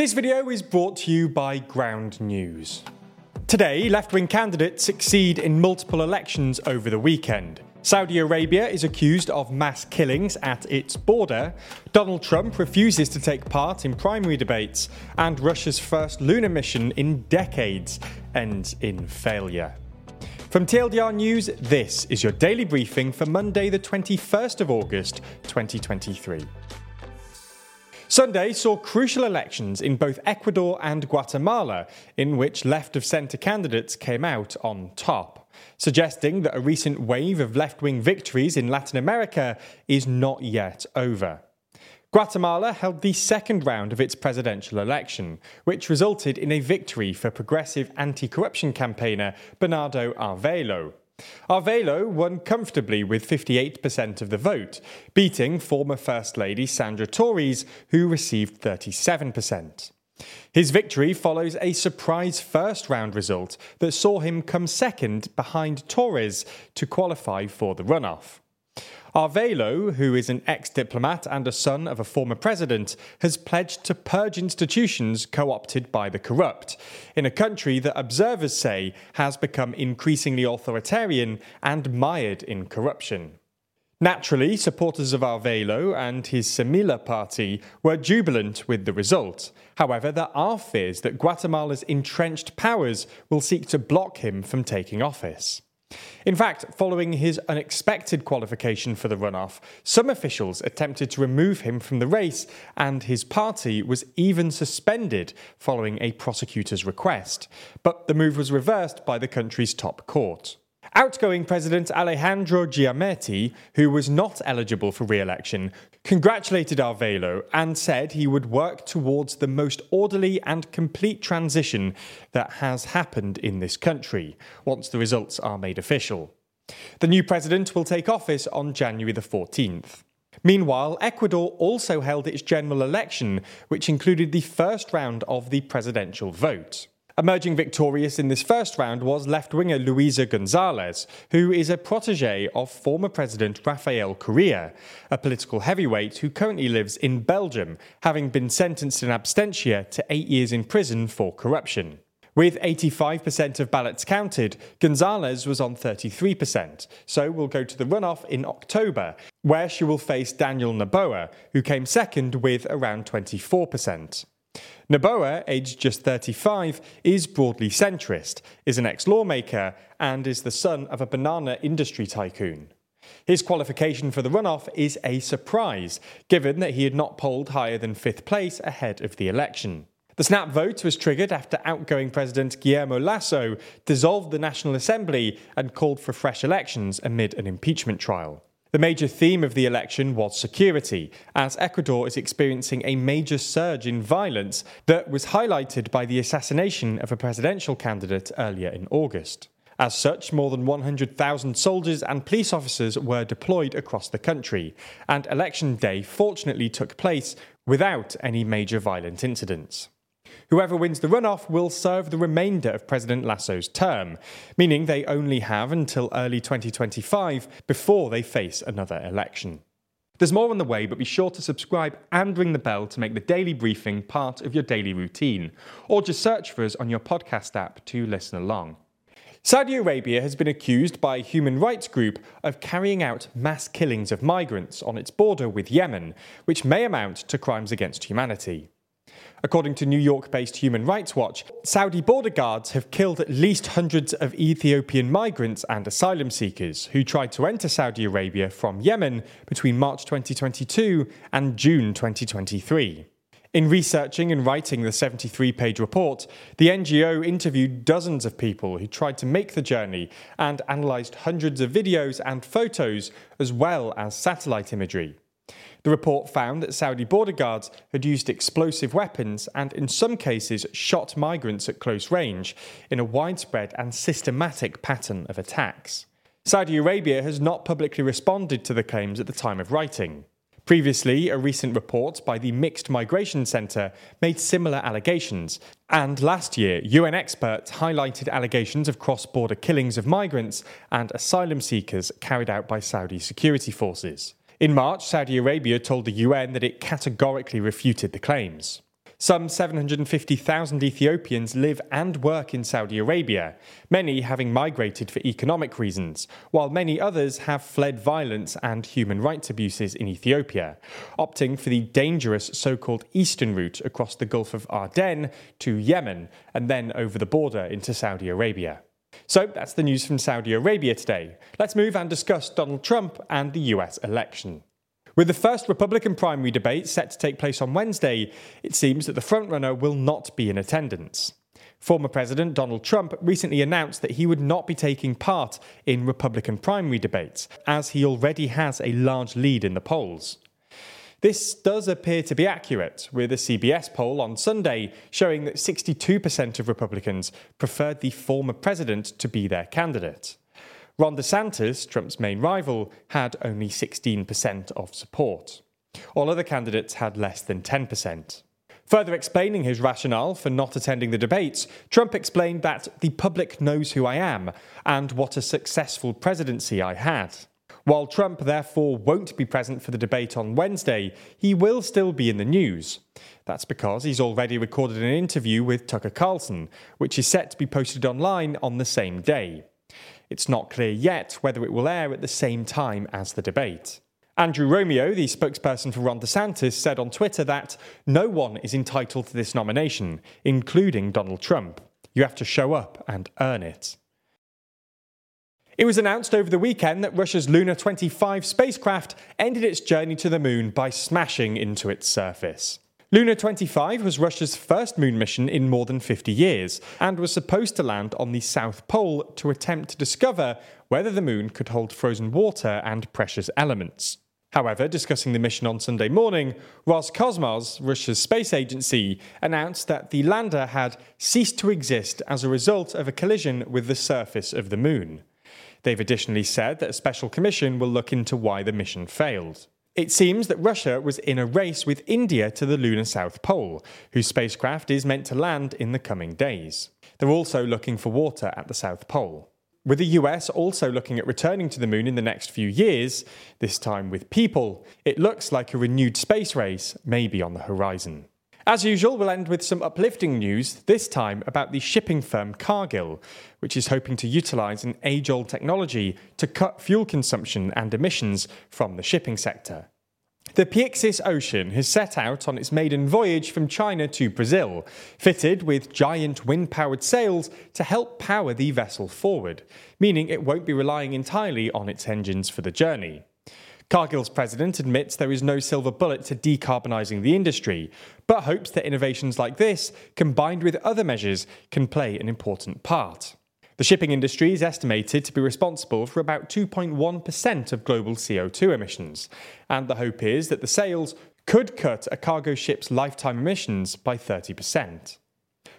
This video is brought to you by Ground News. Today, left wing candidates succeed in multiple elections over the weekend. Saudi Arabia is accused of mass killings at its border. Donald Trump refuses to take part in primary debates. And Russia's first lunar mission in decades ends in failure. From TLDR News, this is your daily briefing for Monday, the 21st of August, 2023. Sunday saw crucial elections in both Ecuador and Guatemala, in which left of centre candidates came out on top, suggesting that a recent wave of left wing victories in Latin America is not yet over. Guatemala held the second round of its presidential election, which resulted in a victory for progressive anti corruption campaigner Bernardo Arévalo. Arévalo won comfortably with 58% of the vote, beating former First Lady Sandra Torres, who received 37%. His victory follows a surprise first round result that saw him come second behind Torres to qualify for the runoff. Arévalo, who is an ex diplomat and a son of a former president, has pledged to purge institutions co opted by the corrupt, in a country that observers say has become increasingly authoritarian and mired in corruption. Naturally, supporters of Arévalo and his Semilla party were jubilant with the result. However, there are fears that Guatemala's entrenched powers will seek to block him from taking office. In fact, following his unexpected qualification for the runoff, some officials attempted to remove him from the race, and his party was even suspended following a prosecutor's request. But the move was reversed by the country's top court. Outgoing President Alejandro Giammattei, who was not eligible for re election, congratulated Arévalo and said he would work towards the most orderly and complete transition that has happened in this country once the results are made official. The new president will take office on January the 14th. Meanwhile, Ecuador also held its general election, which included the first round of the presidential vote. Emerging victorious in this first round was left winger Luisa Gonzalez, who is a protege of former President Rafael Correa, a political heavyweight who currently lives in Belgium, having been sentenced in absentia to eight years in prison for corruption. With 85% of ballots counted, Gonzalez was on 33%, so will go to the runoff in October, where she will face Daniel Noboa, who came second with around 24%. Noboa, aged just 35, is broadly centrist, is an ex lawmaker, and is the son of a banana industry tycoon. His qualification for the runoff is a surprise, given that he had not polled higher than fifth place ahead of the election. The snap vote was triggered after outgoing President Guillermo Lasso dissolved the National Assembly and called for fresh elections amid an impeachment trial. The major theme of the election was security, as Ecuador is experiencing a major surge in violence that was highlighted by the assassination of a presidential candidate earlier in August. As such, more than 100,000 soldiers and police officers were deployed across the country, and election day fortunately took place without any major violent incidents. Whoever wins the runoff will serve the remainder of President Lasso's term, meaning they only have until early 2025 before they face another election. There's more on the way, but be sure to subscribe and ring the bell to make the daily briefing part of your daily routine, or just search for us on your podcast app to listen along. Saudi Arabia has been accused by a human rights group of carrying out mass killings of migrants on its border with Yemen, which may amount to crimes against humanity. According to New York based Human Rights Watch, Saudi border guards have killed at least hundreds of Ethiopian migrants and asylum seekers who tried to enter Saudi Arabia from Yemen between March 2022 and June 2023. In researching and writing the 73 page report, the NGO interviewed dozens of people who tried to make the journey and analysed hundreds of videos and photos, as well as satellite imagery. The report found that Saudi border guards had used explosive weapons and, in some cases, shot migrants at close range in a widespread and systematic pattern of attacks. Saudi Arabia has not publicly responded to the claims at the time of writing. Previously, a recent report by the Mixed Migration Centre made similar allegations, and last year, UN experts highlighted allegations of cross border killings of migrants and asylum seekers carried out by Saudi security forces. In March, Saudi Arabia told the UN that it categorically refuted the claims. Some 750,000 Ethiopians live and work in Saudi Arabia, many having migrated for economic reasons, while many others have fled violence and human rights abuses in Ethiopia, opting for the dangerous so called eastern route across the Gulf of Aden to Yemen and then over the border into Saudi Arabia. So that's the news from Saudi Arabia today. Let's move and discuss Donald Trump and the US election. With the first Republican primary debate set to take place on Wednesday, it seems that the frontrunner will not be in attendance. Former President Donald Trump recently announced that he would not be taking part in Republican primary debates, as he already has a large lead in the polls. This does appear to be accurate, with a CBS poll on Sunday showing that 62% of Republicans preferred the former president to be their candidate. Ron DeSantis, Trump's main rival, had only 16% of support. All other candidates had less than 10%. Further explaining his rationale for not attending the debates, Trump explained that the public knows who I am and what a successful presidency I had. While Trump therefore won't be present for the debate on Wednesday, he will still be in the news. That's because he's already recorded an interview with Tucker Carlson, which is set to be posted online on the same day. It's not clear yet whether it will air at the same time as the debate. Andrew Romeo, the spokesperson for Ron DeSantis, said on Twitter that no one is entitled to this nomination, including Donald Trump. You have to show up and earn it. It was announced over the weekend that Russia's Luna 25 spacecraft ended its journey to the moon by smashing into its surface. Luna 25 was Russia's first moon mission in more than 50 years and was supposed to land on the South Pole to attempt to discover whether the moon could hold frozen water and precious elements. However, discussing the mission on Sunday morning, Roscosmos, Russia's space agency, announced that the lander had ceased to exist as a result of a collision with the surface of the moon. They've additionally said that a special commission will look into why the mission failed. It seems that Russia was in a race with India to the lunar South Pole, whose spacecraft is meant to land in the coming days. They're also looking for water at the South Pole. With the US also looking at returning to the moon in the next few years, this time with people, it looks like a renewed space race may be on the horizon. As usual, we'll end with some uplifting news, this time about the shipping firm Cargill, which is hoping to utilise an age old technology to cut fuel consumption and emissions from the shipping sector. The Pyxis Ocean has set out on its maiden voyage from China to Brazil, fitted with giant wind powered sails to help power the vessel forward, meaning it won't be relying entirely on its engines for the journey. Cargill's president admits there is no silver bullet to decarbonising the industry, but hopes that innovations like this, combined with other measures, can play an important part. The shipping industry is estimated to be responsible for about 2.1% of global CO2 emissions, and the hope is that the sails could cut a cargo ship's lifetime emissions by 30%.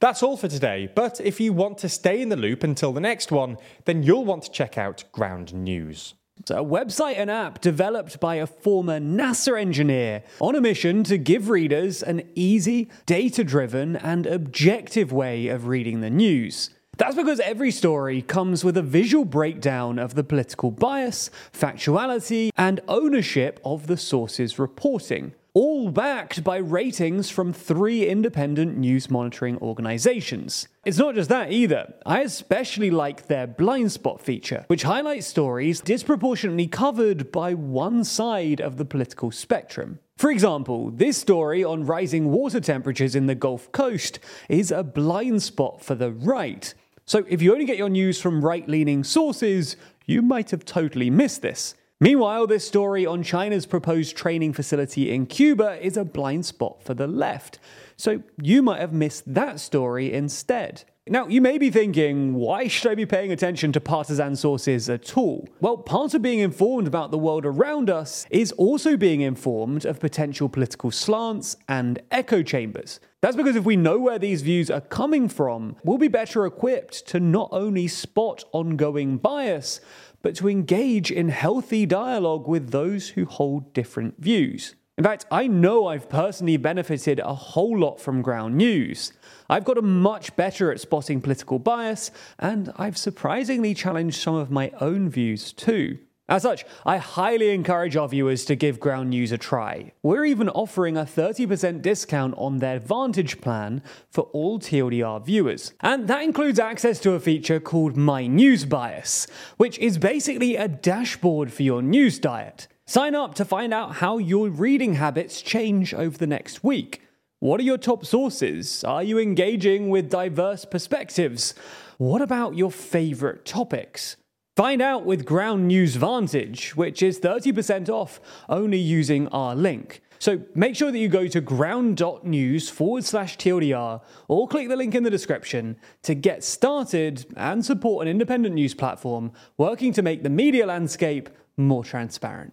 That's all for today, but if you want to stay in the loop until the next one, then you'll want to check out Ground News. A website and app developed by a former NASA engineer on a mission to give readers an easy, data driven, and objective way of reading the news. That's because every story comes with a visual breakdown of the political bias, factuality, and ownership of the source's reporting all backed by ratings from three independent news monitoring organizations. It's not just that either. I especially like their blind spot feature, which highlights stories disproportionately covered by one side of the political spectrum. For example, this story on rising water temperatures in the Gulf Coast is a blind spot for the right. So if you only get your news from right leaning sources, you might have totally missed this. Meanwhile, this story on China's proposed training facility in Cuba is a blind spot for the left. So you might have missed that story instead. Now, you may be thinking, why should I be paying attention to partisan sources at all? Well, part of being informed about the world around us is also being informed of potential political slants and echo chambers. That's because if we know where these views are coming from, we'll be better equipped to not only spot ongoing bias, but to engage in healthy dialogue with those who hold different views. In fact, I know I've personally benefited a whole lot from ground news. I've gotten much better at spotting political bias, and I've surprisingly challenged some of my own views too. As such, I highly encourage our viewers to give Ground News a try. We're even offering a 30% discount on their Vantage plan for all TLDR viewers. And that includes access to a feature called My News Bias, which is basically a dashboard for your news diet. Sign up to find out how your reading habits change over the next week. What are your top sources? Are you engaging with diverse perspectives? What about your favorite topics? Find out with Ground News Vantage, which is 30% off only using our link. So make sure that you go to ground.news forward slash TLDR or click the link in the description to get started and support an independent news platform working to make the media landscape more transparent.